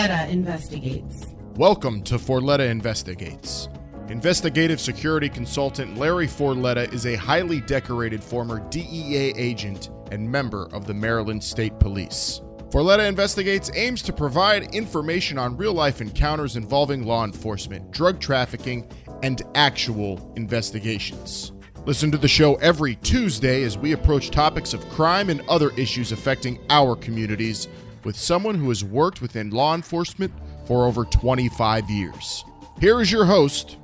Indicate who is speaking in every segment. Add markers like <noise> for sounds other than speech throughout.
Speaker 1: Forletta Investigates.
Speaker 2: Welcome to Forletta Investigates. Investigative security consultant Larry Forletta is a highly decorated former DEA agent and member of the Maryland State Police. Forletta Investigates aims to provide information on real life encounters involving law enforcement, drug trafficking, and actual investigations. Listen to the show every Tuesday as we approach topics of crime and other issues affecting our communities with someone who has worked within law enforcement for over 25 years. Here is your host,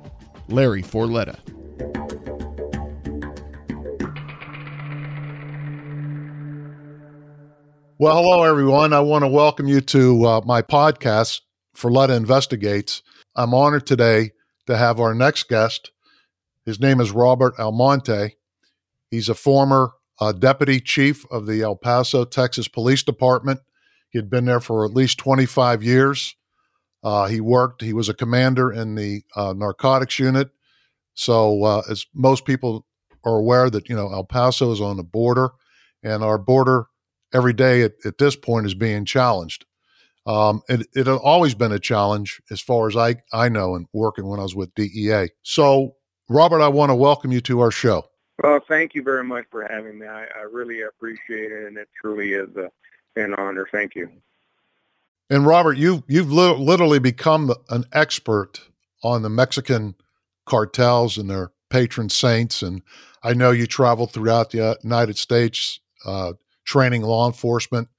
Speaker 2: Larry Forletta.
Speaker 3: Well, hello, everyone. I want to welcome you to uh, my podcast, Forletta Investigates. I'm honored today to have our next guest. His name is Robert Almonte. He's a former uh, deputy chief of the El Paso, Texas Police Department. He had been there for at least 25 years. Uh, he worked, he was a commander in the uh, narcotics unit. So, uh, as most people are aware, that, you know, El Paso is on the border, and our border every day at, at this point is being challenged. Um, it, it had always been a challenge as far as I, I know and working when I was with DEA. So, Robert, I want to welcome you to our show.
Speaker 4: Well, thank you very much for having me. I, I really appreciate it, and it truly is a, an honor. Thank you.
Speaker 3: And Robert, you you've li- literally become an expert on the Mexican cartels and their patron saints, and I know you travel throughout the United States uh, training law enforcement.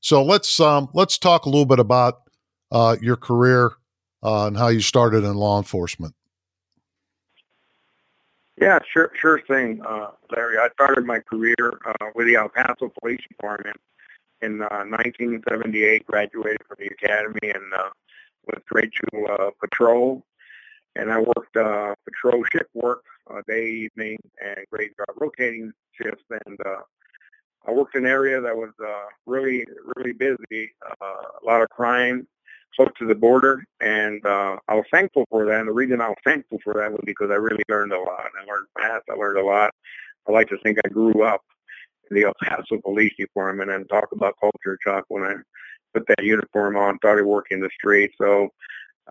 Speaker 3: So let's um, let's talk a little bit about uh, your career uh, and how you started in law enforcement.
Speaker 4: Yeah, sure, sure thing, uh, Larry. I started my career uh, with the El Paso Police Department in uh, 1978, graduated from the academy and uh, went straight to uh, patrol. And I worked uh, patrol shift work, uh, day, evening, and graveyard rotating shifts. And uh, I worked in an area that was uh, really, really busy, uh, a lot of crime, close to the border, and uh, I was thankful for that. And the reason I was thankful for that was because I really learned a lot. I learned fast. I learned a lot. I like to think I grew up the El Paso Police Department and talk about culture shock when I put that uniform on, started working the street. So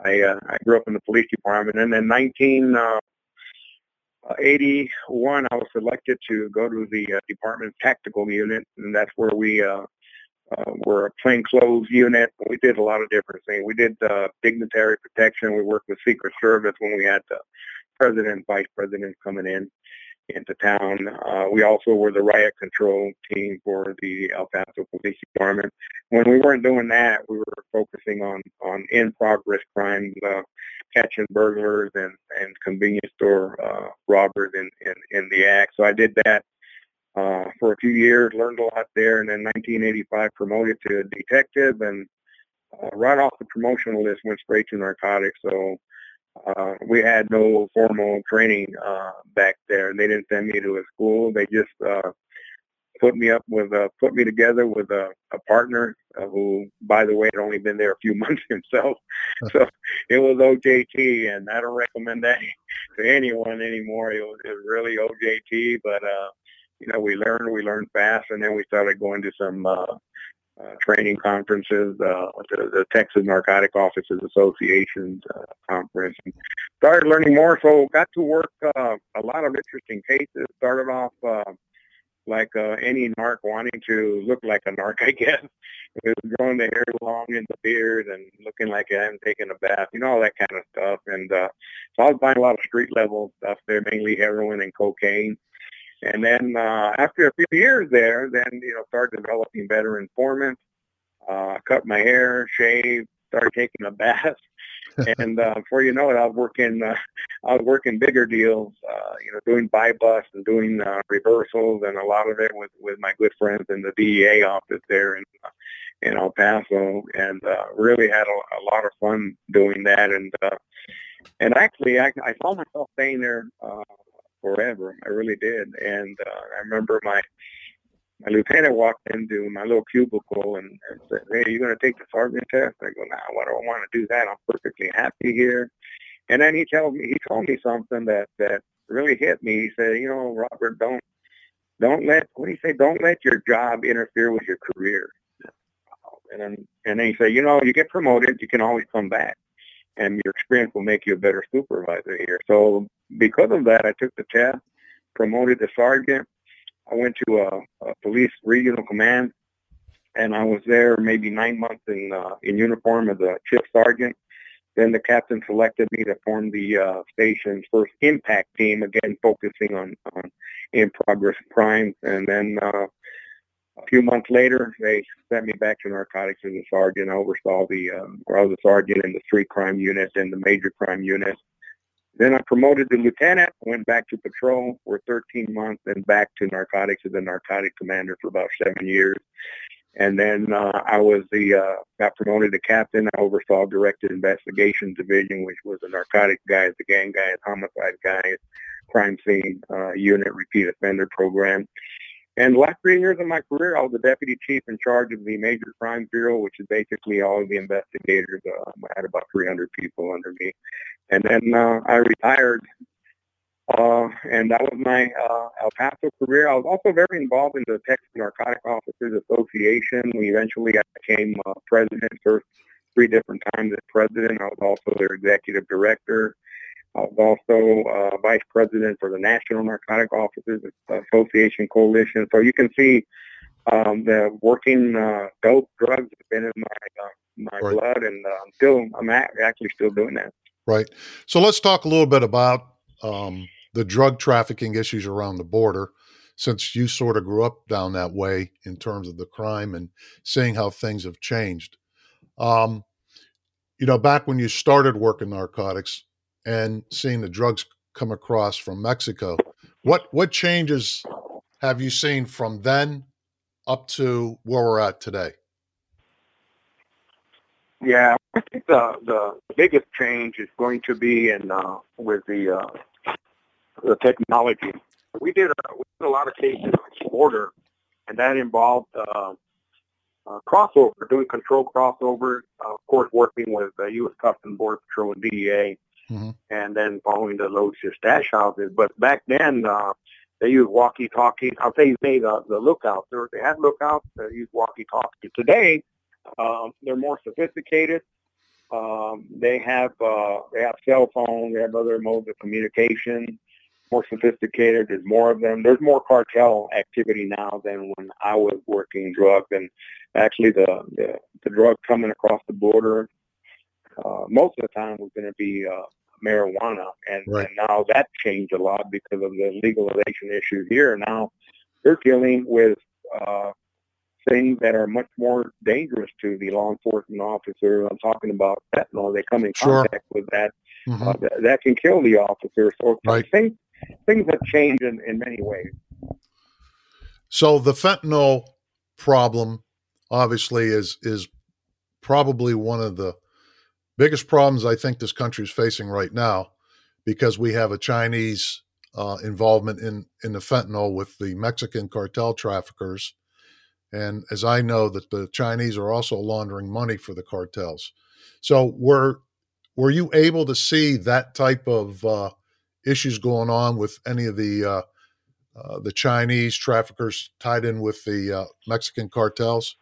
Speaker 4: I uh, I grew up in the police department, and then 1981, I was selected to go to the uh, department tactical unit, and that's where we uh, uh, we're a plainclothes unit. We did a lot of different things. We did uh, dignitary protection. We worked with Secret Service when we had the president, vice president coming in into town. Uh, we also were the riot control team for the El Paso Police Department. When we weren't doing that, we were focusing on on in progress crimes, uh, catching burglars and and convenience store uh, robbers in, in in the act. So I did that uh, for a few years, learned a lot there, and then 1985 promoted to detective, and uh, right off the promotional list went straight to narcotics. So uh, we had no formal training uh, back there. They didn't send me to a school. They just uh, put me up with uh, put me together with a, a partner uh, who, by the way, had only been there a few <laughs> months himself. so it was OJT, and I don't recommend that <laughs> to anyone anymore. It was, it was really OJT, but uh, you know, we learned, we learned fast, and then we started going to some uh, uh, training conferences, uh, the, the Texas Narcotic Officers Association uh, conference, and started learning more. So got to work uh, a lot of interesting cases. Started off uh, like uh, any narc wanting to look like a narc, <laughs> I guess. It was growing the hair long in the beard and looking like I hadn't taken a bath, you know, all that kind of stuff. And uh, so I was buying a lot of street level stuff there, mainly heroin and cocaine. And then uh, after a few years there, then you know started developing better informants. Uh, cut my hair, shaved, started taking a bath, <laughs> and uh, before you know it, I was working. Uh, I was working bigger deals. Uh, you know, doing buy bust and doing uh, reversals, and a lot of it with with my good friends in the DEA office there in uh, in El Paso, and uh, really had a, a lot of fun doing that. And uh, and actually, I, I saw myself staying there. Uh, forever. I really did. And uh, I remember my my lieutenant walked into my little cubicle and, and said, "Hey, you're going to take the sergeant test?" I go, "Nah, why do I want to do that? I'm perfectly happy here." And then he told me he told me something that that really hit me. He said, "You know, Robert, don't don't let what do you say? Don't let your job interfere with your career." And then and then he said, you know, you get promoted, you can always come back, and your experience will make you a better supervisor here. So because of that, I took the test, promoted to sergeant. I went to a, a police regional command, and I was there maybe nine months in uh, in uniform as a chief sergeant. Then the captain selected me to form the uh, station's first impact team, again focusing on, on in progress crimes. And then uh, a few months later, they sent me back to narcotics as a sergeant. I oversaw the, or I was a sergeant in the street crime unit and the major crime unit. Then I promoted to lieutenant, went back to patrol for 13 months, and back to narcotics as a narcotic commander for about seven years. And then uh, I was the uh, got promoted to captain. I oversaw directed investigation division, which was the narcotic guys, the gang guys, homicide guys, crime scene uh, unit, repeat offender program. And the last three years of my career, I was the deputy chief in charge of the Major Crime Bureau, which is basically all of the investigators. Uh, I had about 300 people under me. And then uh, I retired, uh, and that was my uh, El Paso career. I was also very involved in the Texas Narcotic Officers Association. We eventually I became uh, president, served three different times as president. I was also their executive director. I was also uh, vice president for the National Narcotic Officers Association Coalition. So you can see um, the working uh, dope drugs have been in my uh, my right. blood, and uh, I'm still I'm actually still doing that.
Speaker 3: Right. So let's talk a little bit about um, the drug trafficking issues around the border, since you sort of grew up down that way in terms of the crime and seeing how things have changed. Um, you know, back when you started working narcotics, and seeing the drugs come across from Mexico. What what changes have you seen from then up to where we're at today?
Speaker 4: Yeah, I think the the biggest change is going to be in uh, with the uh, the technology. We did a, we did a lot of cases on border, and that involved uh, uh, crossover, doing control crossover. Uh, of course, working with the U.S. Customs Border Patrol and DEA, mm-hmm. and then following the loads to stash houses. But back then, uh, they used walkie-talkies. I'll say they the, the lookouts. They, they had lookouts. They used walkie-talkies. Today, um, they're more sophisticated. Um, they have uh, they have cell phones. They have other modes of communication. More sophisticated. There's more of them. There's more cartel activity now than when I was working drugs. And actually, the the, the drug coming across the border uh, most of the time was going to be uh, marijuana, and, right. and now that changed a lot because of the legalization issue here. Now they're dealing with uh, things that are much more dangerous to the law enforcement officer. I'm talking about fentanyl. They come in sure. contact with that. Mm-hmm. Uh, that, that can kill the officer. So right. things things have changed in, in many ways.
Speaker 3: So the fentanyl problem obviously is is probably one of the biggest problems I think this country is facing right now because we have a Chinese uh, involvement in in the fentanyl with the Mexican cartel traffickers, and as I know that the Chinese are also laundering money for the cartels. So were were you able to see that type of uh, issues going on with any of the uh, uh the Chinese traffickers tied in with the uh, Mexican cartels?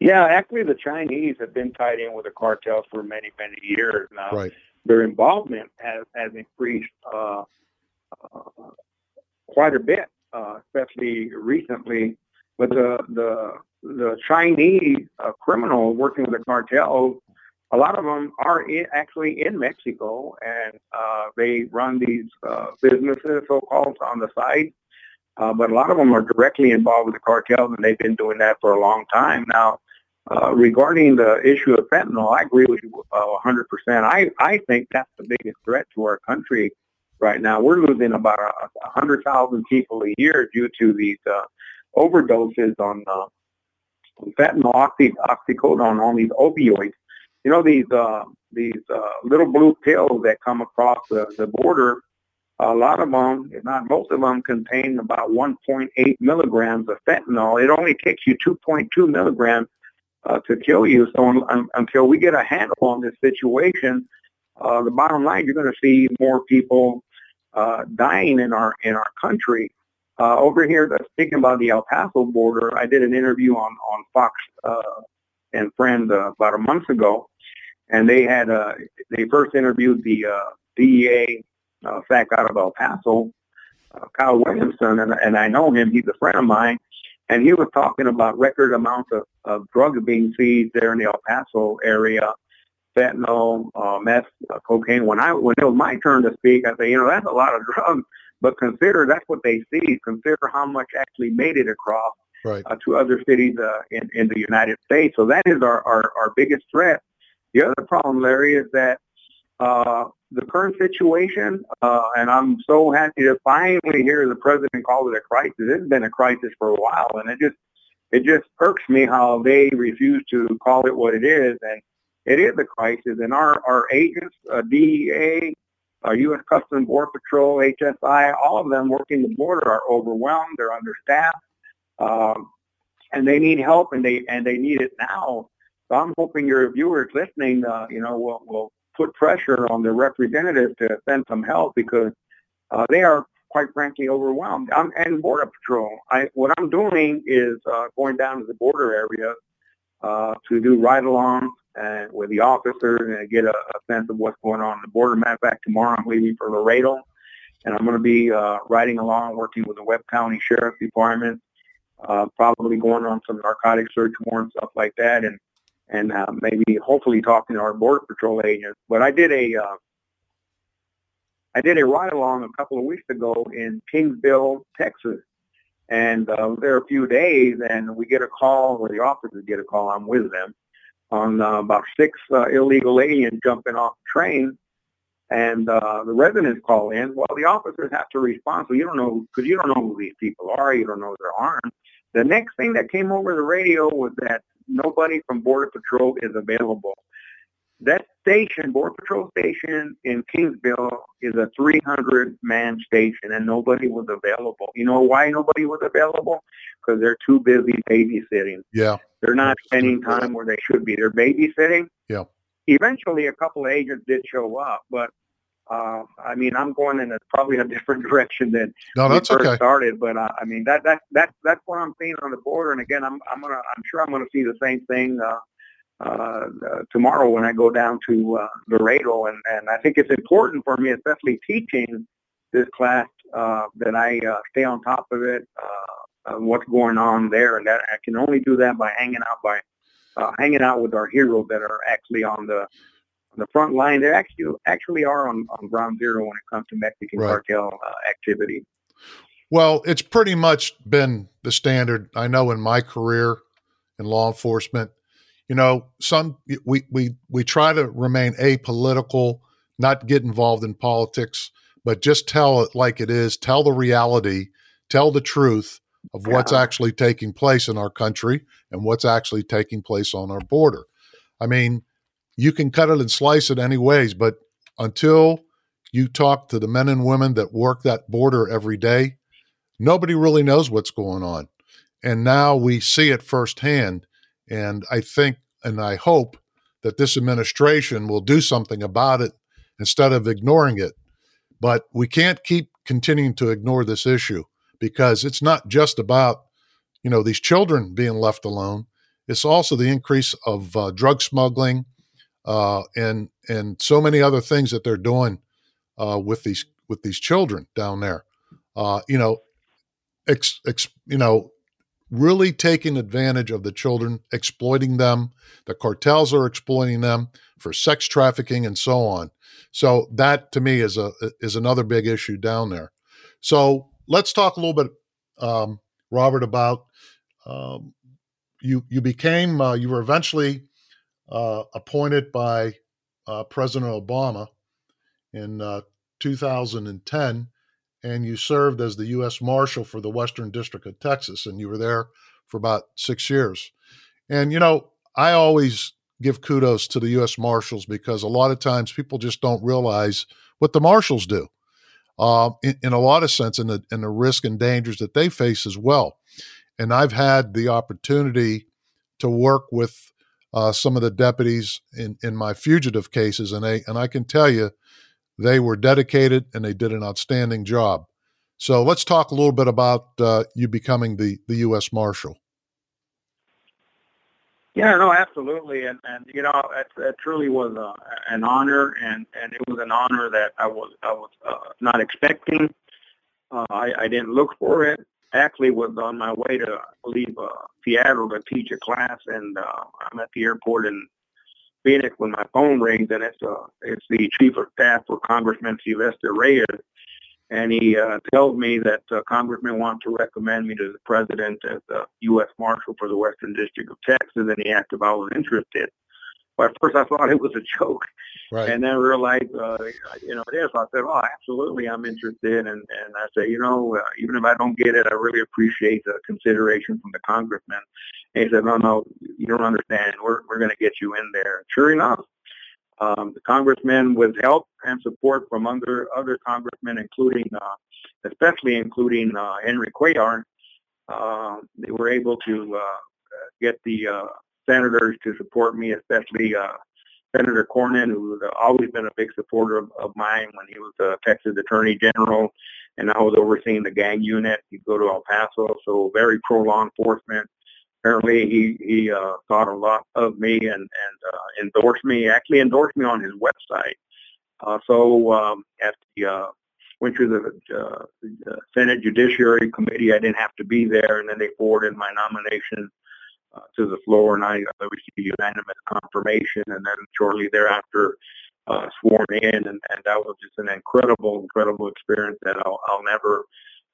Speaker 4: Yeah, actually, the Chinese have been tied in with the cartels for many, many years now.
Speaker 3: Right.
Speaker 4: Their involvement has has increased uh, uh, quite a bit, uh, especially recently. But the the the Chinese uh, criminals working with the cartels, a lot of them are in, actually in Mexico, and uh, they run these uh, businesses, so-called, on the side. Uh, but a lot of them are directly involved with the cartels, and they've been doing that for a long time now. Uh, regarding the issue of fentanyl, I agree with you uh, 100%. I, I think that's the biggest threat to our country right now. We're losing about 100,000 people a year due to these uh, overdoses on uh, fentanyl, oxy, oxycodone, on these opioids. You know, these uh, these uh, little blue pills that come across the, the border, a lot of them, if not most of them, contain about 1.8 milligrams of fentanyl. It only takes you 2.2 milligrams uh, to kill you. So un- until we get a handle on this situation, uh, the bottom line, you're going to see more people uh, dying in our in our country. uh, over here, speaking about the El Paso border, I did an interview on on Fox uh, and Friend uh, about a month ago, and they had uh, they first interviewed the uh, DEA uh, SAC out of El Paso, uh, Kyle Williamson, and, and I know him. He's a friend of mine, and he was talking about record amounts of, of drugs being seized there in the El Paso area, fentanyl, uh, meth, uh, cocaine. When I when it was my turn to speak, I said, you know, that's a lot of drugs, but consider that's what they see. Consider how much actually made it across
Speaker 3: Right.
Speaker 4: uh, to other cities uh, in, in the United States. So that is our, our, our biggest threat. The other problem, Larry, is that uh, the current situation, uh, and I'm so happy to finally hear the president call it a crisis. It's been a crisis for a while, and it just it just irks me how they refuse to call it what it is, and it is a crisis. And our our agents, uh, DEA, uh, U.S. Customs Border Patrol, HSI, all of them working the border are overwhelmed. They're understaffed, um, and they need help, and they and they need it now. So I'm hoping your viewers listening, uh, you know, will will put pressure on the representatives to send some help because uh, they are quite frankly overwhelmed. I'm, and Border Patrol, I, what I'm doing is uh, going down to the border area uh, to do ride-alongs and with the officers and get a, a sense of what's going on the border. Matter of fact, tomorrow I'm leaving for Laredo, and I'm going to be uh, riding along, working with the Webb County Sheriff's Department, uh, probably going on some narcotic search warrants, stuff like that, and and uh, maybe hopefully talking to our border patrol agents. But I did a uh, I did a ride along a couple of weeks ago in Kingsville, Texas, and uh, there a few days, and we get a call, or the officers get a call. I'm with them on uh, about six uh, illegal aliens jumping off the train, and uh, the residents call in. Well, the officers have to respond, so you don't know because you don't know who these people are. You don't know arms. The next thing that came over the radio was that nobody from Border Patrol is available. That station, Border Patrol station in Kingsville, is a 300-man station, and nobody was available. You know why nobody was available? Because they're too busy babysitting.
Speaker 3: Yeah.
Speaker 4: They're not spending time where they should be. They're babysitting.
Speaker 3: Yeah.
Speaker 4: Eventually, a couple of agents did show up, but uh, I mean, I'm going in a probably a different <laughs> direction than
Speaker 3: No,
Speaker 4: we
Speaker 3: that's
Speaker 4: first
Speaker 3: okay.
Speaker 4: started. But uh, I mean, that that that that's what I'm seeing on the border. And again, I'm I'm gonna I'm sure I'm gonna see the same thing uh, uh, tomorrow when I go down to uh, Laredo. And and I think it's important for me, especially teaching this class, uh, that I uh, stay on top of it, uh, what's going on there, and that I can only do that by hanging out by uh, hanging out with our heroes that are actually on the the front line. They actually actually are on, on ground zero when it comes to Mexican
Speaker 3: Right.
Speaker 4: cartel uh, activity.
Speaker 3: Well, it's pretty much been the standard. I know in my career in law enforcement, you know, some we we we try to remain apolitical, not get involved in politics, but just tell it like it is, tell the reality, tell the truth of what's
Speaker 4: Yeah.
Speaker 3: actually taking place in our country and what's actually taking place on our border. I mean, you can cut it and slice it any ways, but until you talk to the men and women that work that border every day, nobody really knows what's going on. And now we see it firsthand. And I think and I hope that this administration will do something about it instead of ignoring it. But we can't keep continuing to ignore this issue because it's not just about, you know, these children being left alone. It's also the increase of uh, drug smuggling uh, and and so many other things that they're doing uh, with these with these children down there. Uh, you know, ex, ex, you know, really taking advantage of the children, exploiting them. The cartels are exploiting them for sex trafficking and so on. So that to me is a is another big issue down there. So let's talk a little bit, um, Robert, about um, you. You became uh, you were eventually uh, appointed by uh, President Obama in uh, 2010, and you served as the U.S. Marshal for the Western District of Texas, and you were there for about six years. And you know, I always give kudos to the U.S. Marshals because a lot of times people just don't realize what the Marshals do. Uh, in, in a lot of sense, and the, and the risk and dangers that they face as well. And I've had the opportunity to work with uh, some of the deputies in, in my fugitive cases, and they and I can tell you, they were dedicated and they did an outstanding job. So let's talk a little bit about uh, you becoming the, the U.S. Marshal.
Speaker 4: Yeah, no, absolutely, and and you know, it, it truly was a, an honor, and and it was an honor that I was I was uh, not expecting. Uh, I, I didn't look for it. Actually, was on my way to leave uh, Seattle to teach a class, and uh, I'm at the airport in Phoenix when my phone rings, and it's uh, it's the chief of staff for Congressman Silvestre Reyes, and he uh, tells me that uh, Congressman wants to recommend me to the president as the U.S. Marshal for the Western District of Texas, and he asked if I was interested. Well, at first I thought it was a joke, right. and then I realized, uh, you know, it is. I said, "Oh, absolutely, I'm interested." And and I said, you know, uh, even if I don't get it, I really appreciate the consideration from the congressman. And he said, "No, no, you don't understand. We're we're going to get you in there." Sure enough, um, the congressman, with help and support from other other congressmen, including, uh, especially including uh, Henry Cuellar, uh, they were able to uh, get the uh, senators to support me, especially uh, Senator Cornyn, who's always been a big supporter of, of mine when he was the Texas Attorney General, and I was overseeing the gang unit. He'd go to El Paso, so very pro law enforcement apparently he he uh, thought a lot of me and and uh, endorsed me. Actually endorsed me on his website. Uh, so um, at the uh, went through the, uh, the Senate Judiciary Committee, I didn't have to be there, and then they forwarded my nomination uh, to the floor, and I received unanimous confirmation. And then shortly thereafter, uh, sworn in, and, and that was just an incredible, incredible experience that I'll, I'll never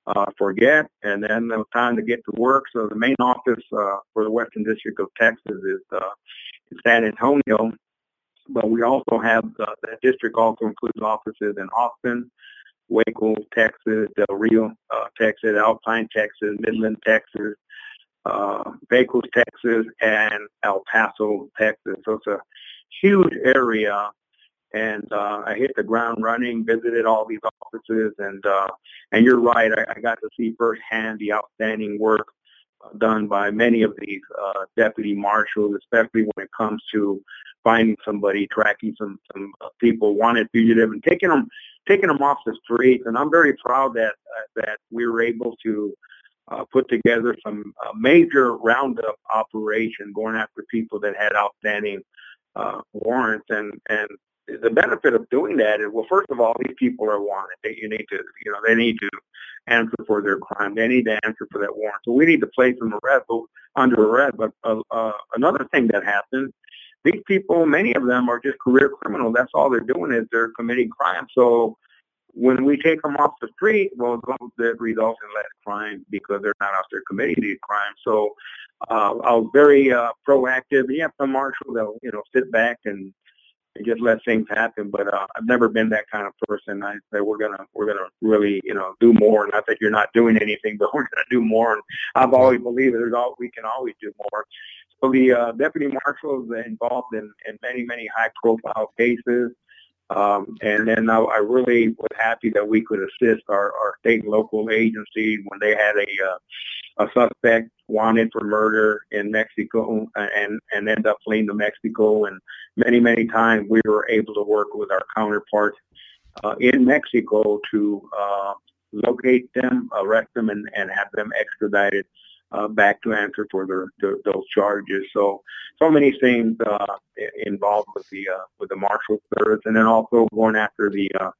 Speaker 4: uh, forget, and then the time to get to work. So the main office uh, for the Western District of Texas is uh, in San Antonio, but we also have uh, that district also includes offices in Austin, Waco, Texas, Del Rio, uh, Texas, Alpine, Texas, Midland, Texas, uh, Texas, and El Paso, Texas. So it's a huge area and uh, I hit the ground running, visited all these offices, and uh, and you're right, I, I got to see firsthand the outstanding work done by many of these uh, deputy marshals, especially when it comes to finding somebody, tracking some some uh, people wanted fugitive, and taking them taking them off the streets. And I'm very proud that uh, that we were able to. Uh, put together some uh, major roundup operation going after people that had outstanding uh, warrants and and the benefit of doing that is, well, first of all, these people are wanted. They, you need to, you know, they need to answer for their crime. They need to answer for that warrant. So we need to place them arrest, under arrest. But uh, uh, another thing that happens, these people, many of them are just career criminals. That's all they're doing is they're committing crime. So when we take them off the street, well, that results in less crime because they're not out there committing these crimes. So uh, I was very uh, proactive. You have marshal they'll, you know, sit back and and just let things happen. But uh, I've never been that kind of person. I say we're gonna we're gonna really you know do more. Not that you're not doing anything, <laughs> but we're gonna do more. And I've always believed there's all we can always do more. So the uh, deputy marshal is involved in, in many many high profile cases. Um, and then I, I really was happy that we could assist our, our state and local agencies when they had a uh, a suspect wanted for murder in Mexico and and end up fleeing to Mexico. And many many times we were able to work with our counterparts uh, in Mexico to uh, locate them, arrest them, and, and have them extradited uh, back to answer for their, their, those charges. So so many things uh, involved with the uh, with the marshal service, and then also going after the uh,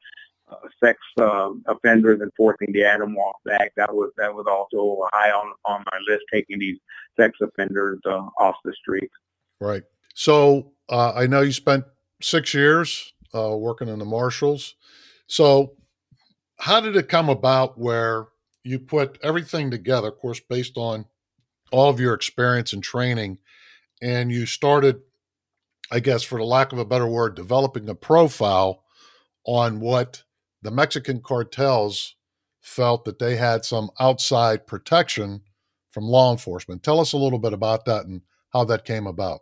Speaker 4: uh, sex uh, offenders enforcing the Adam Walsh Act. That was that was also high on on my list, taking these sex offenders uh, off the street.
Speaker 3: Right. So uh, I know you spent six years uh, working in the marshals. So how did it come about where you put everything together, of course, based on all of your experience and training, and you started, I guess, for the lack of a better word, developing a profile on what the Mexican cartels felt that they had some outside protection from law enforcement. Tell us a little bit about that and how that came about.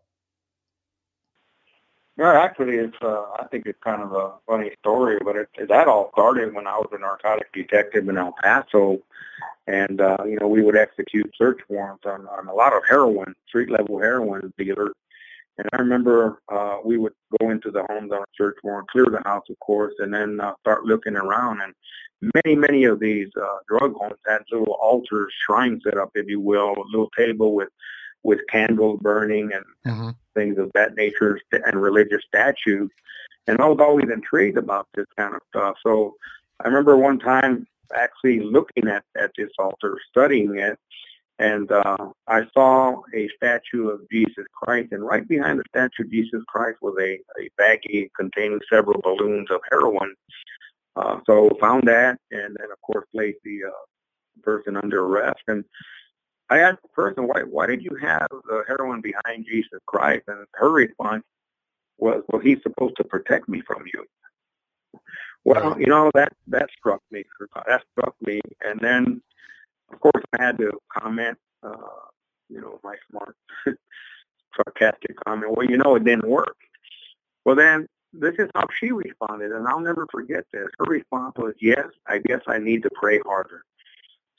Speaker 4: Yeah, actually, it's uh, I think it's kind of a funny story, but it, that all started when I was a narcotic detective in El Paso, and uh, you know we would execute search warrants on, on a lot of heroin, street level heroin dealers, and I remember uh, we would go into the homes on a search warrant, clear the house, of course, and then uh, start looking around. And many, many of these uh, drug homes had little altars, shrines set up, if you will, a little table with with candles burning and mm-hmm. things of that nature, and religious statues. And I was always intrigued about this kind of stuff. So I remember one time actually looking at, at this altar, studying it, and uh, I saw a statue of Jesus Christ, and right behind the statue of Jesus Christ was a, a baggie containing several balloons of heroin. Uh, so found that, and then of course placed the uh, person under arrest. And I asked the person, "Why? Why did you have the heroin behind Jesus Christ?" And her response was, "Well, he's supposed to protect me from you." Well, you know that that struck me. That struck me, and then of course, I had to comment, uh, you know, my smart, <laughs> sarcastic comment. Well, you know, it didn't work. Well, then this is how she responded, and I'll never forget this. Her response was, "Yes, I guess I need to pray harder."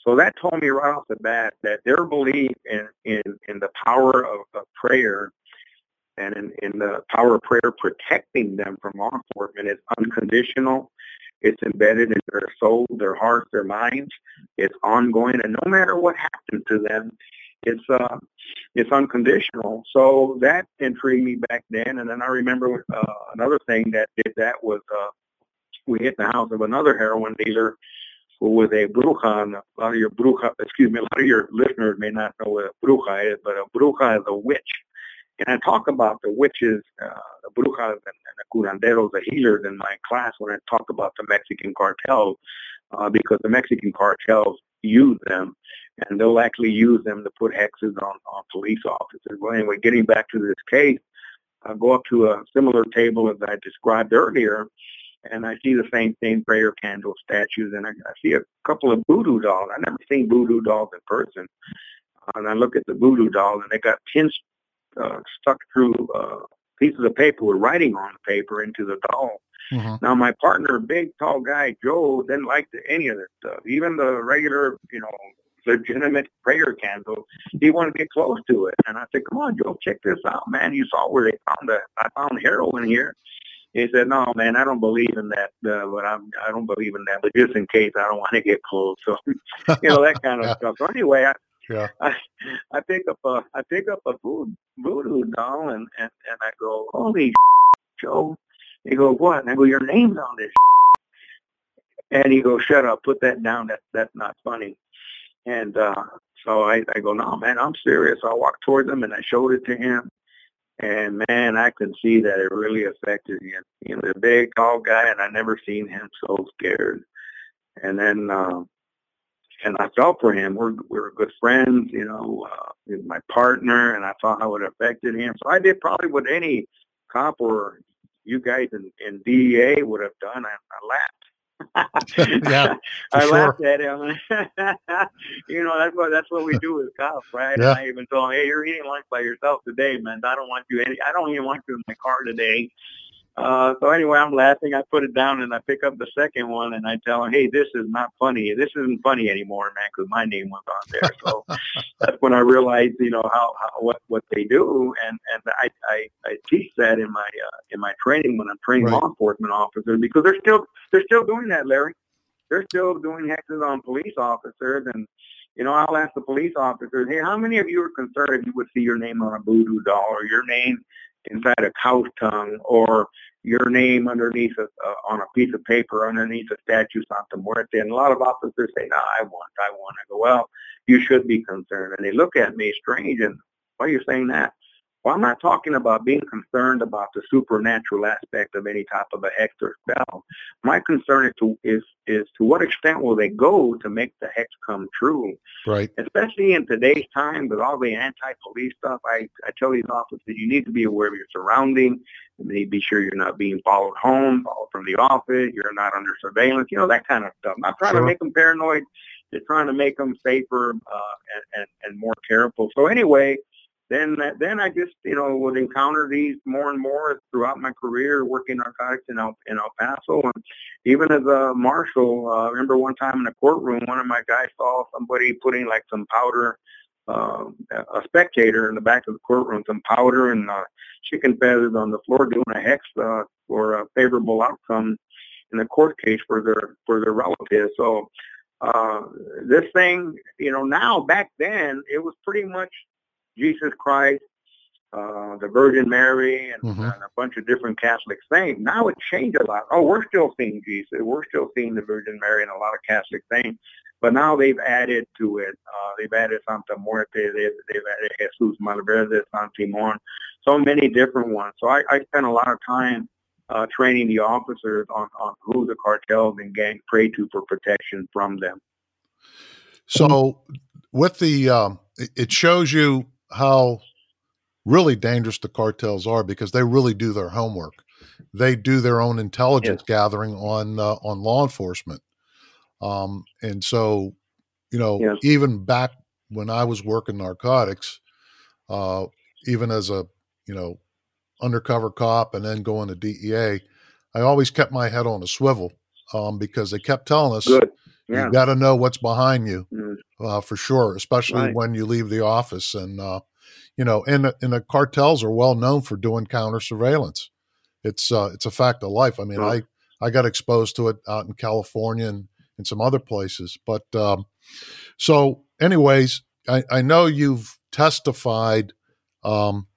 Speaker 4: So that told me right off the bat that their belief in in, in the power of, of prayer and in, in the power of prayer protecting them from law enforcement is unconditional it's embedded in their soul, their hearts, their minds. It's ongoing, and no matter what happens to them, it's uh, it's unconditional. So that intrigued me back then. And then I remember uh, another thing that did that was uh, we hit the house of another heroin dealer was a bruja. And a lot of your bruja, excuse me, a lot of your listeners may not know what a bruja is, but a bruja is a witch. And I talk about the witches, uh, the brujas and, and the curanderos, the healers in my class when I talk about the Mexican cartels, uh, because the Mexican cartels use them, and they'll actually use them to put hexes on, on police officers. Well, anyway, getting back to this case, I go up to a similar table as I described earlier, and I see the same thing, prayer candle statues, and I, I see a couple of voodoo dolls. I've never seen voodoo dolls in person. And I look at the voodoo doll, and they got pin uh, stuck through uh, pieces of paper with writing on the paper into the doll. Mm-hmm. Now my partner, big tall guy Joe, didn't like the, any of this stuff. Even the regular, you know, legitimate prayer candle, he wanted to get close to it. And I said, "Come on, Joe, check this out, man. You saw where they found the I found heroin here." He said, "No, man, I don't believe in that. Uh, but I'm I don't believe in that. But just in case, I don't want to get close. So, you know, that kind of <laughs> stuff. So anyway, I yeah. I, I pick up a I pick up a voodoo, voodoo doll and, and and I go, holy <laughs> Joe. He goes, what? And I go, your name's on this. <laughs> And he goes, shut up, put that down. That that's not funny. And uh, so I, I go, no, man, I'm serious. I walked towards him and I showed it to him. And man, I could see that it really affected him. You know, the big tall guy, and I never seen him so scared. And then uh, and I felt for him. We're we were good friends, you know, uh, my partner, and I thought how it affected him. So I did probably what any cop or you guys in, in DEA would have done. I, I laughed. <laughs>
Speaker 3: yeah,
Speaker 4: I
Speaker 3: sure.
Speaker 4: laughed at him. <laughs> you know, that's what that's what we do as cops, right? Yeah. And I even told him, "Hey, you're eating lunch by yourself today, man. I don't want you any. I don't even want you in my car today." Uh, so anyway, I'm laughing. I put it down and I pick up the second one and I tell him, "Hey, this is not funny. This isn't funny anymore, man, because my name was on there." So <laughs> that's when I realized, you know, how, how what what they do, and and I I, I teach that in my uh, in my training when I'm training right. law enforcement officers because they're still they're still doing that, Larry. They're still doing hexes on police officers, and you know, I'll ask the police officers, "Hey, how many of you are concerned if you would see your name on a voodoo doll or your name inside a cow's tongue or your name underneath a, uh, on a piece of paper underneath a statue Santa Muerte. And a lot of officers say, no, I want, I want. I go, well, you should be concerned. And they look at me strange and why are you saying that? Well, I'm not talking about being concerned about the supernatural aspect of any type of a hex or spell. My concern is to is is to what extent will they go to make the hex come true?
Speaker 3: Right.
Speaker 4: Especially in today's time with all the anti-police stuff, I, I tell these officers you need to be aware of your surroundings. You need to be sure you're not being followed home, followed from the office. You're not under surveillance. You know that kind of stuff. I'm not trying sure. to make them paranoid. Just trying to make them safer uh, and, and and more careful. So anyway then then I just you know would encounter these more and more throughout my career working narcotics in El, in El Paso and even as a marshal. Uh, I remember one time in a courtroom, one of my guys saw somebody putting like some powder, uh, a spectator in the back of the courtroom, some powder and uh, chicken feathers on the floor doing a hex uh, for a favorable outcome in a court case for their for their relatives. So uh, this thing, you know, now back then it was pretty much Jesus Christ, uh, the Virgin Mary, and, mm-hmm. and, a bunch of different Catholic saints. Now it changed a lot. Oh, we're still seeing Jesus. We're still seeing the Virgin Mary and a lot of Catholic saints. But now they've added to it. Uh, they've added Santa Muerte. They've, they've added Jesus Malverde, San Simon. So many different ones. So I, I spent a lot of time uh, training the officers on, on who the cartels and gangs pray to for protection from them.
Speaker 3: So with the, um, it shows you how really dangerous the cartels are because they really do their homework. They do their own intelligence yes. gathering on uh, on law enforcement, um, and so you know yes. even back when I was working narcotics, uh, even as a you know undercover cop and then going to DEA, I always kept my head on a swivel um, because they kept telling us
Speaker 4: Good. Yeah.
Speaker 3: you got to know what's behind you mm. uh, for sure, especially right. when you leave the office and uh, you know, and and the cartels are well known for doing counter surveillance. It's uh, it's a fact of life. I mean, oh. I I got exposed to it out in California and in some other places. But um, so, anyways, I, I know you've testified um,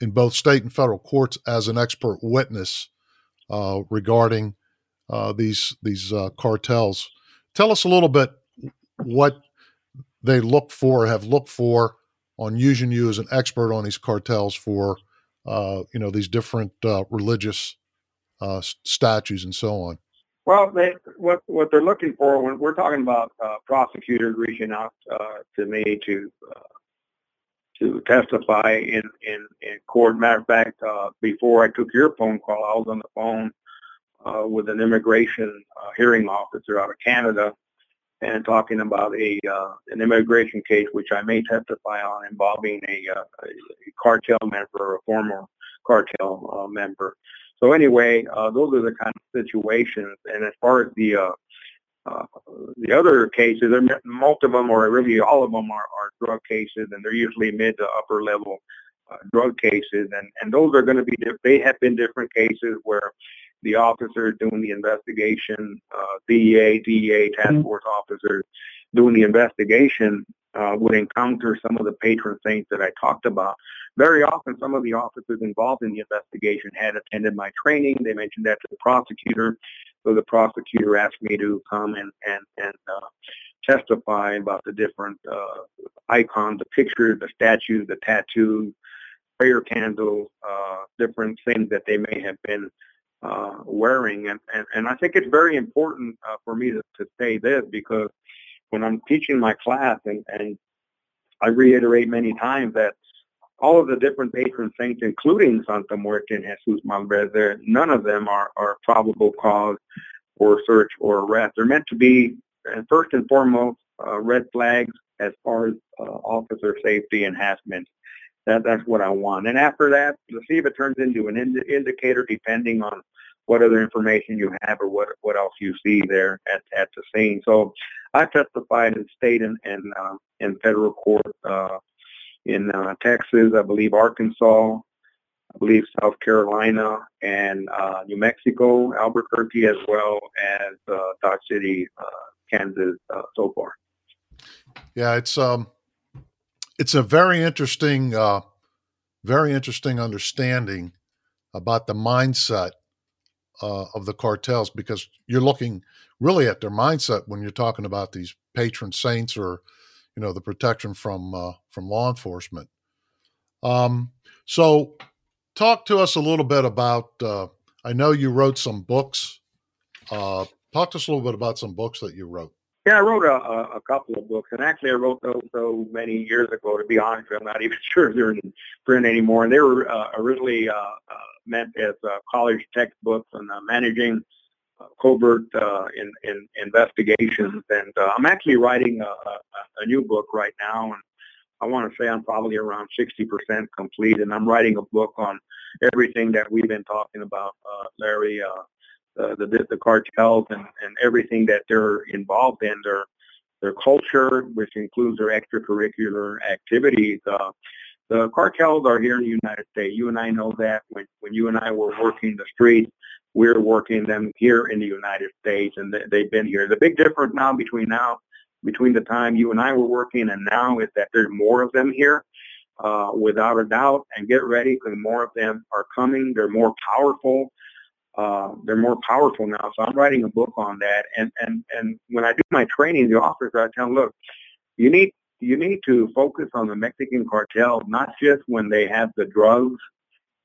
Speaker 3: in both state and federal courts as an expert witness uh, regarding uh, these these uh, cartels. Tell us a little bit what they look for, have looked for on using you as an expert on these cartels for uh, you know these different uh, religious uh, statues and so on.
Speaker 4: Well, they, what what they're looking for when we're talking about uh, prosecutors reaching out uh, to me to uh, to testify in, in, in court. Matter of fact, before I took your phone call, I was on the phone with an immigration uh, hearing officer out of Canada and talking about a uh, an immigration case which I may testify on involving a, uh, a cartel member, or a former cartel uh, member. So anyway, uh, those are the kind of situations. And as far as the uh, uh, the other cases, most of them, or really all of them, are, are drug cases, and they're usually mid to upper level uh, drug cases. And and those are going to be they have been different cases where the officer doing the investigation, uh, DEA, DEA task mm-hmm. force officers doing the investigation uh, would encounter some of the patron saints that I talked about. Very often, some of the officers involved in the investigation had attended my training. They mentioned that to the prosecutor. So the prosecutor asked me to come and, and, and uh, testify about the different uh, icons, the pictures, the statues, the tattoos, prayer candles, uh, different things that they may have been uh, wearing. And, and, and I think it's very important uh, for me to, to say this because when I'm teaching my class, and, and I reiterate many times that all of the different patron saints, including Santa Muerte and Jesus Malverde, none of them are, are probable cause for search or arrest. They're meant to be, first and foremost, uh, red flags as far as uh, officer safety enhancement that, that's what I want. And after that, if it turns into an ind- indicator depending on what other information you have or what what else you see there at, at the scene. So I testified in state and, and uh, in federal court uh, in uh, Texas, I believe Arkansas, I believe South Carolina, and uh, New Mexico, Albuquerque, as well as uh, Dodge City, uh, Kansas, uh, so far.
Speaker 3: Yeah, it's um, it's a very interesting, uh, very interesting understanding about the mindset uh, of the cartels because you're looking really at their mindset when you're talking about these patron saints or you know the protection from uh, from law enforcement. Um, so, talk to us a little bit about. Uh, I know you wrote some books. Uh, talk to us a little bit about some books that you wrote.
Speaker 4: Yeah, I wrote a, a, couple of books, and actually I wrote those so many years ago. To be honest, I'm not <laughs> even sure if they're in print anymore. And they were uh, originally uh, uh, meant as uh, college textbooks on uh, managing uh, covert uh, in, in investigations. And uh, I'm actually writing a, a, a new book right now, and I want to say I'm probably around 60% complete. And I'm writing a book on everything that we've been talking about, uh, Larry. Uh, uh, the, the cartels and, and everything that they're involved in, their their culture, which includes their extracurricular activities. Uh, the cartels are here in the United States. You and I know that when, when you and I were working the streets, we're working them here in the United States, and they've been here. The big difference now between now, between the time you and I were working and now is that there's more of them here, uh, without a doubt. And get ready because more of them are coming. They're more powerful. Uh, they're more powerful now. So I'm writing a book on that. And and and when I do my training, the officers I tell them, look, you need you need to focus on the Mexican cartel, not just when they have the drugs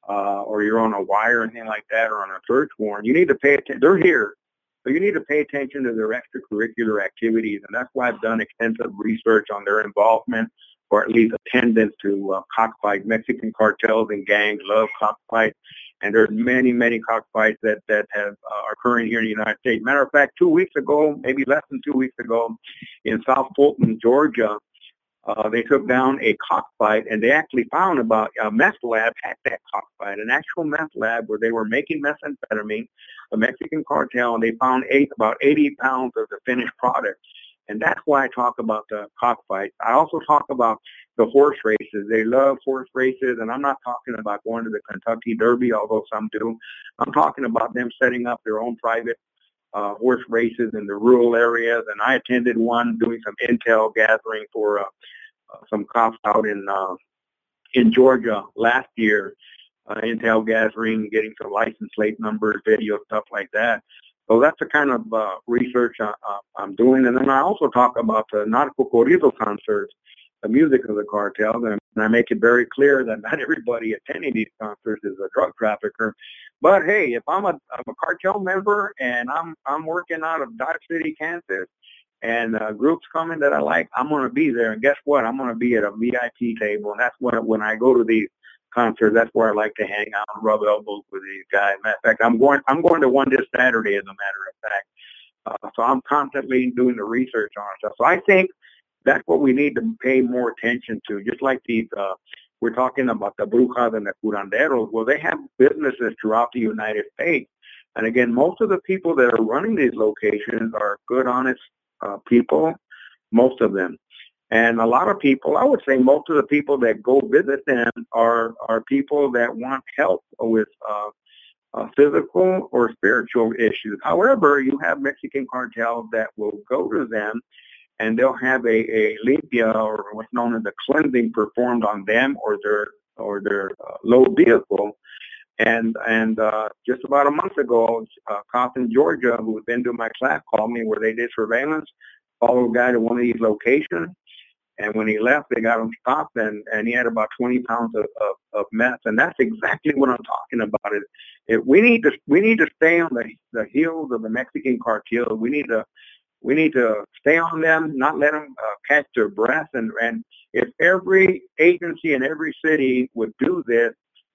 Speaker 4: uh, or you're on a wire or anything like that or on a search warrant. You need to pay attention. They're here. So you need to pay attention to their extracurricular activities. And that's why I've done extensive research on their involvement or at least attendance to uh, cockfight. Mexican cartels and gangs love cockfights. And there's many, many cockfights that, that have uh, are occurring here in the United States. Matter of fact, two weeks ago, maybe less than two weeks ago, in South Fulton, Georgia, uh, they took down a cockfight and they actually found about a meth lab at that cockfight, an actual meth lab where they were making methamphetamine, a Mexican cartel, and they found eight, about 80 pounds of the finished product. And that's why I talk about the cockfight. I also talk about the horse races. They love horse races, and I'm not talking about going to the Kentucky Derby, although some do. I'm talking about them setting up their own private uh, horse races in the rural areas, and I attended one doing some intel gathering for uh, uh, some cops out in uh, in Georgia last year. Uh, intel gathering, getting some license plate numbers, video stuff like that. So that's the kind of uh, research I, am doing. And then I also talk about the Narco Corrido concerts, the music of the cartels, and I make it very clear that not everybody attending these concerts is a drug trafficker. But hey, if I'm a, I'm a cartel member and I'm I'm working out of Dodge City, Kansas, and uh, groups coming that I like, I'm going to be there. And guess what? I'm going to be at a VIP table, and that's when when I go to these concerts. That's where I like to hang out and rub elbows with these guys. Matter of fact, I'm going I'm going to one this Saturday, as a matter of fact. Uh, so I'm constantly doing the research on stuff. So I think that's what we need to pay more attention to. Just like these uh, we're talking about the brujas and the curanderos. Well, they have businesses throughout the United States. And again, most of the people that are running these locations are good, honest uh, people, most of them. And a lot of people, I would say most of the people that go visit them are, are people that want help with uh, uh, physical or spiritual issues. However, you have Mexican cartels that will go to them and they'll have a, a limpia or what's known as a cleansing performed on them or their or their uh, low vehicle. And and uh, just about a month ago, uh, cop in Georgia who had been to my class called me where they did surveillance, followed a guy to one of these locations, and when he left, they got him stopped, and, and he had about 20 pounds of, of, of meth. And that's exactly what I'm talking about. It, it we need to we need to stay on the the heels of the Mexican cartel. We need to we need to stay on them, not let them uh, catch their breath. And, and if every agency in every city would do this,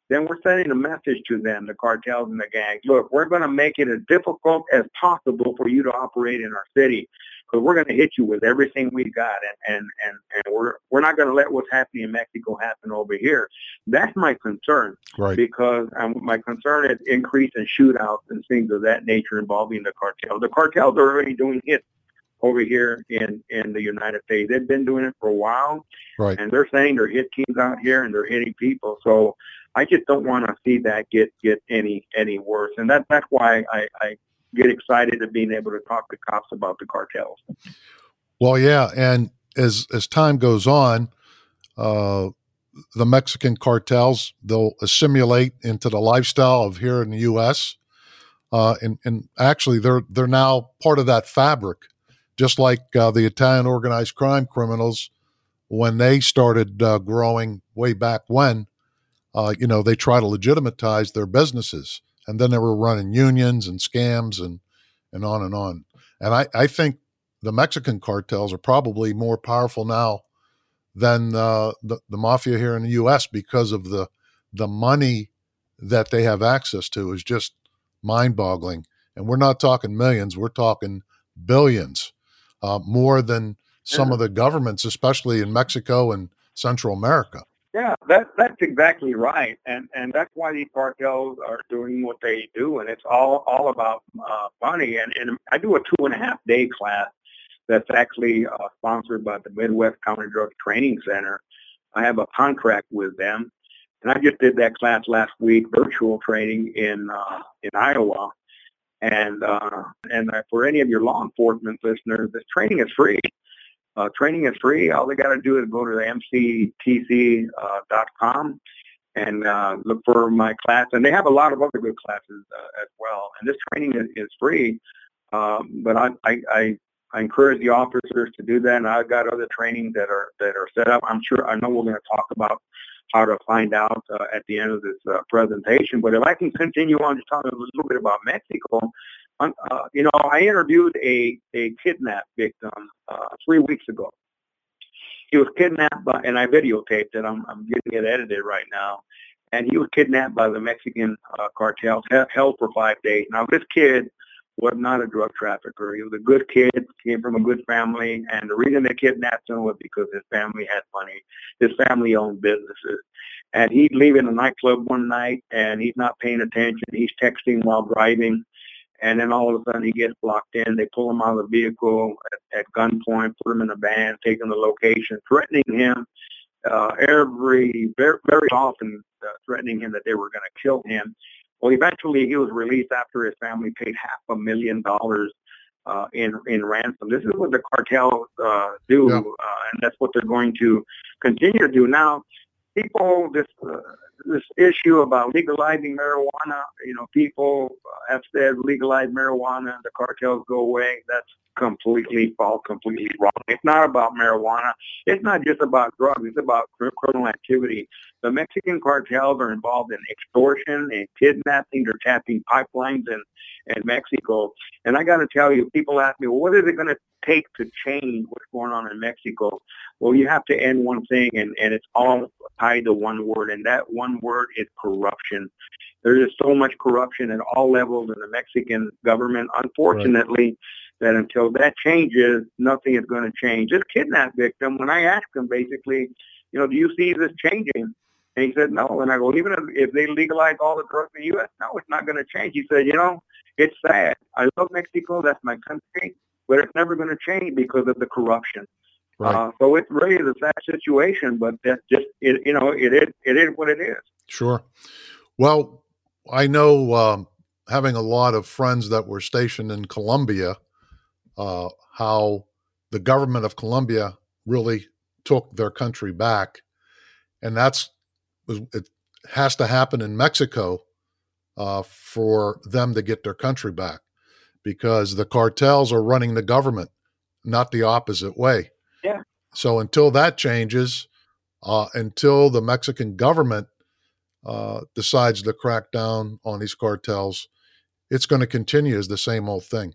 Speaker 4: then we're sending a message to them, the cartels and the gangs. Look, we're going to make it as difficult as possible for you to operate in our city because we're going to hit you with everything we've got, and and and, and we're we're not going to let what's happening in Mexico happen over here. That's my concern,
Speaker 3: right?
Speaker 4: Because um, my concern is increase in shootouts and things of that nature involving the cartel. The cartels are already doing hits over here in in the United States. They've been doing it for a while,
Speaker 3: right?
Speaker 4: And they're saying they're hit teams out here and they're hitting people. So I just don't want to see that get get any any worse. And that that's why I, I get excited at being able to talk to cops about the cartels.
Speaker 3: Well, yeah, and as as time goes on, uh, the Mexican cartels they'll assimilate into the lifestyle of here in the U.S. Uh, and and actually, they're they're now part of that fabric just like uh, the Italian organized crime criminals, when they started uh, growing way back when, uh, you know, they try to legitimatize their businesses, and then they were running unions and scams and and on and on. And I, I think the Mexican cartels are probably more powerful now than uh, the the mafia here in the U.S. because of the the money that they have access to is just mind boggling. And we're not talking millions; we're talking billions uh, more than some yeah. of the governments, especially in Mexico and Central America.
Speaker 4: Yeah, that, that's exactly right, and and that's why these cartels are doing what they do, and it's all all about uh, money. And, and I do a two and a half day class that's actually uh, sponsored by the Midwest Counter Drug Training Center. I have a contract with them, And I just did that class last week, virtual training in uh, in Iowa. And uh, and for any of your law enforcement listeners, this training is free. Uh, training is free. All they got to do is go to the mctc.com uh, and uh, look for my class. And they have a lot of other good classes uh, as well. And this training is, is free. Um, but I, I, I, I encourage the officers to do that. And I've got other trainings that are that are set up. I'm sure I know we're going to talk about how to find out uh, at the end of this uh, presentation. But if I can continue on to talk a little bit about Mexico, uh, you know, I interviewed a, a kidnap victim uh, three weeks ago. He was kidnapped by, and I videotaped it. I'm, I'm getting it edited right now. And he was kidnapped by the Mexican uh, cartels, held for five days. Now, this kid was not a drug trafficker. He was a good kid, came from a good family, and the reason they kidnapped him was because his family had money. His family owned businesses. And he's leaving a nightclub one night, and he's not paying attention. He's texting while driving, and then all of a sudden he gets blocked in. They pull him out of the vehicle at, at gunpoint, put him in a van, take him to location, threatening him uh, every very, very often, uh, threatening him that they were going to kill him. Well, eventually he was released after his family paid half a million dollars uh, in in ransom. This is what the cartels uh, do, yeah. uh, and that's what they're going to continue to do. Now, people, this uh, this issue about legalizing marijuana, you know, people have said legalize marijuana and the cartels go away. That's completely false, completely wrong. It's not about marijuana. It's not just about drugs. It's about criminal activity. The Mexican cartels are involved in extortion and kidnapping. They're tapping pipelines in, in Mexico. And I got to tell you, people ask me, well, what is it going to take to change what's going on in Mexico? Well, you have to end one thing, and, and it's all tied to one word, and that one word is corruption. There is so much corruption at all levels in the Mexican government. Unfortunately, right that until that changes, nothing is going to change. This kidnap victim, when I asked him basically, you know, do you see this changing? And he said, no. And I go, even if they legalize all the drugs in the U.S., no, it's not going to change. He said, you know, it's sad. I love Mexico. That's my country. But it's never going to change because of the corruption. Right. Uh, so it's really is a sad situation, but that just, it, you know, it is, it is what it is.
Speaker 3: Sure. Well, I know um, having a lot of friends that were stationed in Colombia, uh, how the government of Colombia really took their country back, and that's it has to happen in Mexico uh, for them to get their country back, because the cartels are running the government, not the opposite way.
Speaker 4: Yeah.
Speaker 3: So until that changes, uh, until the Mexican government uh, decides to crack down on these cartels, it's going to continue as the same old thing.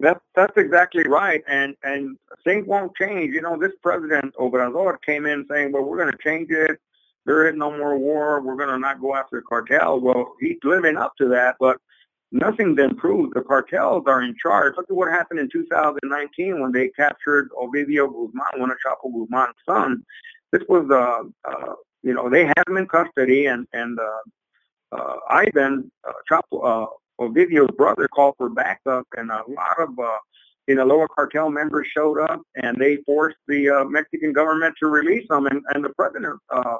Speaker 4: That's that's exactly right, and and things won't change. You know, this president Obrador came in saying, "Well, we're going to change it. There is no more war. We're going to not go after the cartels." Well, he's living up to that, but nothing's improved. The cartels are in charge. Look at what happened in 2019 when they captured Ovidio Guzman, one of Chapo Guzman's sons. This was, uh, uh, you know, they had him in custody, and and uh, uh, Ivan uh, Chapo, uh, Ovidio's brother called for backup, and a lot of uh, you know lower cartel members showed up, and they forced the uh, Mexican government to release him, and, and the president uh,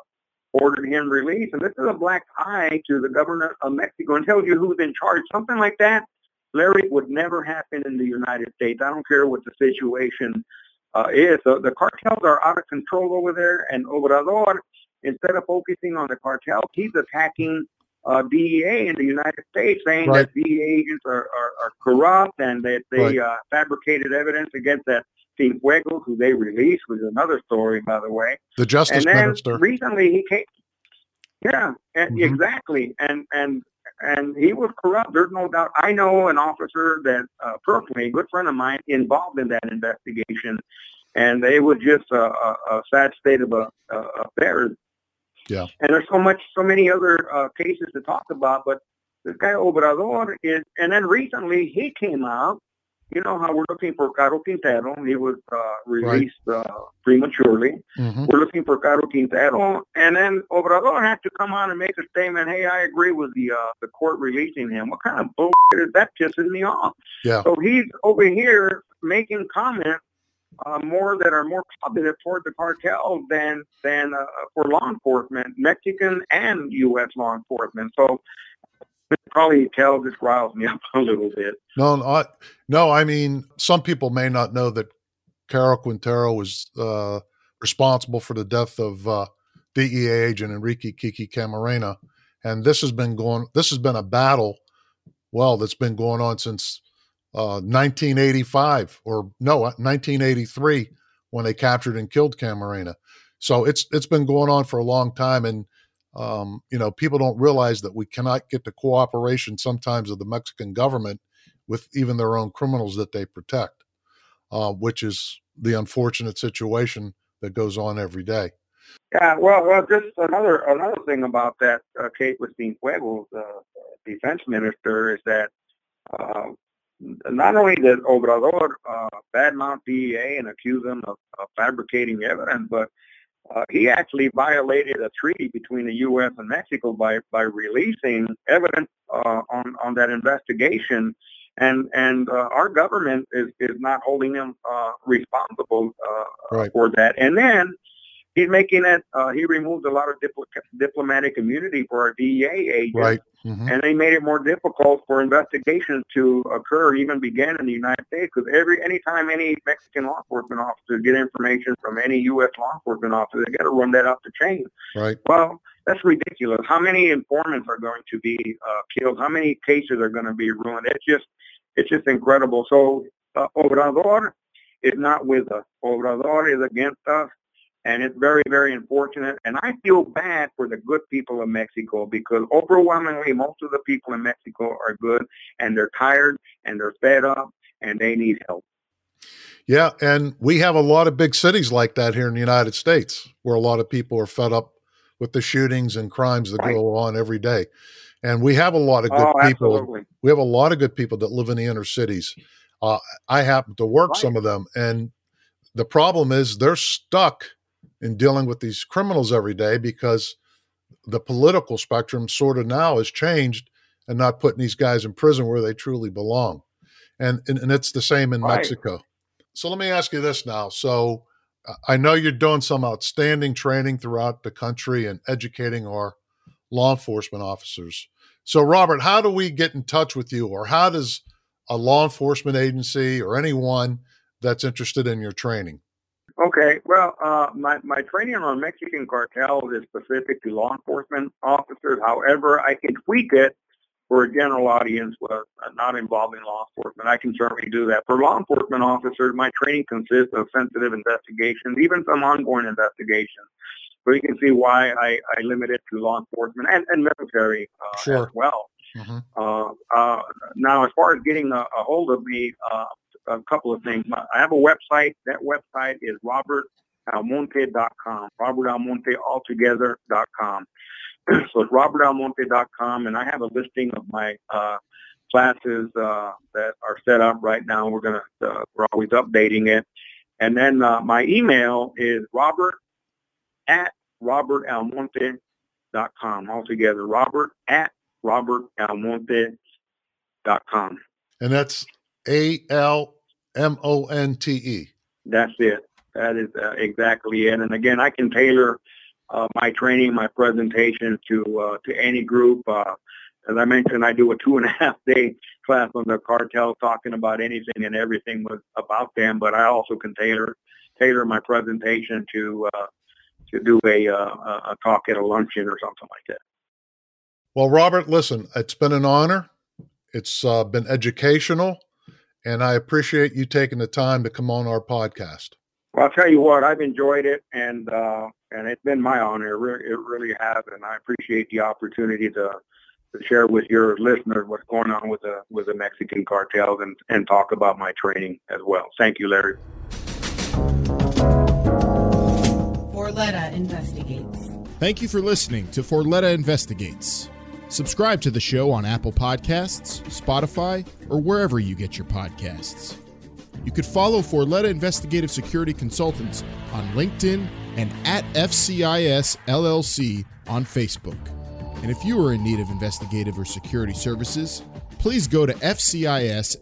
Speaker 4: ordered him released. And this is a black eye to the government of Mexico, and tells you who's in charge. Something like that, Larry, would never happen in the United States. I don't care what the situation uh, is. So the cartels are out of control over there, and Obrador, instead of focusing on the cartel, he's attacking uh, DEA in the United States saying right. that DEA agents are, are, are, corrupt and that they right. uh, fabricated evidence against that Cienfuegos, who they released, was another story, by the way.
Speaker 3: The Justice
Speaker 4: and then
Speaker 3: Minister.
Speaker 4: Recently, he came. Yeah, mm-hmm. exactly, and and and he was corrupt. There's no doubt. I know an officer that uh, personally, a good friend of mine, involved in that investigation, and it was just a, a, a sad state of uh, affairs
Speaker 3: yeah.
Speaker 4: And there's so much, so many other uh, cases to talk about, but this guy Obrador is, and then recently he came out. You know how we're looking for Caro Quintero. He was uh, released right. uh, prematurely. Mm-hmm. We're looking for Caro Quintero, and then Obrador had to come out and make a statement. Hey, I agree with the uh, the court releasing him. What kind of bullshit is that? Pissing me off.
Speaker 3: Yeah.
Speaker 4: So he's over here making comments uh, more that are more positive toward the cartel than than uh, for law enforcement, Mexican and U.S. law enforcement. So probably tell this riles me <laughs> up a little bit.
Speaker 3: No, no, no. I mean, some people may not know that Caro Quintero was uh, responsible for the death of uh, DEA agent Enrique Kiki Camarena, and this has been going. This has been a battle. Well, that's been going on since uh, 1985 or no 1983 uh, when they captured and killed Camarena. So it's it's been going on for a long time, and um, you know people don't realize that we cannot get the cooperation sometimes of the Mexican government with even their own criminals that they protect, uh, which is the unfortunate situation that goes on every day.
Speaker 4: Yeah, well, well, just another another thing about that uh, Kate with Cienfuegos, uh, defense minister, is that uh, not only did Obrador uh, badmouth DEA and accuse them of, of fabricating evidence, but uh, he actually violated a treaty between the U.S. and Mexico by by releasing evidence uh, on on that investigation, and and uh, our government is is not holding him uh, responsible uh, right. for that. And then he's making it. Uh, he removed a lot of dipl- diplomatic immunity for our DEA agents,
Speaker 3: right. mm-hmm.
Speaker 4: and they made it more difficult for investigations to occur, even begin in the United States. Because every anytime any Mexican law enforcement officer get information from any U.S. law enforcement officer, they got to run that up the chain.
Speaker 3: Right.
Speaker 4: Well, that's ridiculous. How many informants are going to be uh, killed? How many cases are going to be ruined? It's just, it's just incredible. So uh, Obrador is not with us. Obrador is against us and it's very, very unfortunate. And I feel bad for the good people of Mexico because overwhelmingly most of the people in Mexico are good and they're tired and they're fed up and they need help.
Speaker 3: Yeah, and we have a lot of big cities like that here in the United States where a lot of people are fed up with the shootings and crimes that right. go on every day. And we have a lot of good
Speaker 4: oh,
Speaker 3: people.
Speaker 4: Absolutely.
Speaker 3: We have a lot of good people that live in the inner cities. Uh, I happen to work right. some of them, and the problem is they're stuck in dealing with these criminals every day because the political spectrum sort of now has changed and not putting these guys in prison where they truly belong. And, and, and it's the same in right. Mexico. So let me ask you this now. So uh, I know you're doing some outstanding training throughout the country and educating our law enforcement officers. So, Robert, how do we get in touch with you, or how does a law enforcement agency or anyone that's interested in your training?
Speaker 4: Okay, well, uh, my, my training on Mexican cartels is specific to law enforcement officers. However, I can tweak it for a general audience uh, not involving law enforcement. I can certainly do that. For law enforcement officers, my training consists of sensitive investigations, even some ongoing investigations. So you can see why I, I limit it to law enforcement and, and military uh,
Speaker 3: sure.
Speaker 4: as well. Mm-hmm. Uh, uh, now, as far as getting a, a hold of me, uh, a couple of things. I have a website. That website is robertalmonte.com, robertalmontealtogether.com. <clears throat> so it's robertalmonte.com, and I have a listing of my uh, classes uh, that are set up right now. We're gonna uh, we're always updating it, and then uh, my email is robert at robertalmonte.com altogether. Robert at robertalmonte.com.
Speaker 3: And that's A L M O N T E.
Speaker 4: That's it. That is uh, exactly it. And again, I can tailor uh, my training, my presentation to uh, to any group. Uh, as I mentioned, I do a two and a <laughs> half day class on the cartel, talking about anything and everything with, about them. But I also can tailor tailor my presentation to uh, to do a, uh, a talk at a luncheon or something like that.
Speaker 3: Well, Robert, listen, it's been an honor. It's uh, been educational, and I appreciate you taking the time to come on our podcast.
Speaker 4: Well, I'll tell you what, I've enjoyed it, and uh, and it's been my honor. It really, it really has, and I appreciate the opportunity to to share with your listeners what's going on with the with the Mexican cartels and and talk about my training as well. Thank you, Larry.
Speaker 1: Forletta investigates.
Speaker 2: Thank you for listening to Forletta Investigates. Subscribe to the show on Apple Podcasts, Spotify, or wherever you get your podcasts. You could follow Forletta Investigative Security Consultants on LinkedIn and at FCIS LLC on Facebook. And if you are in need of investigative or security services, please go to FCISLLC.com.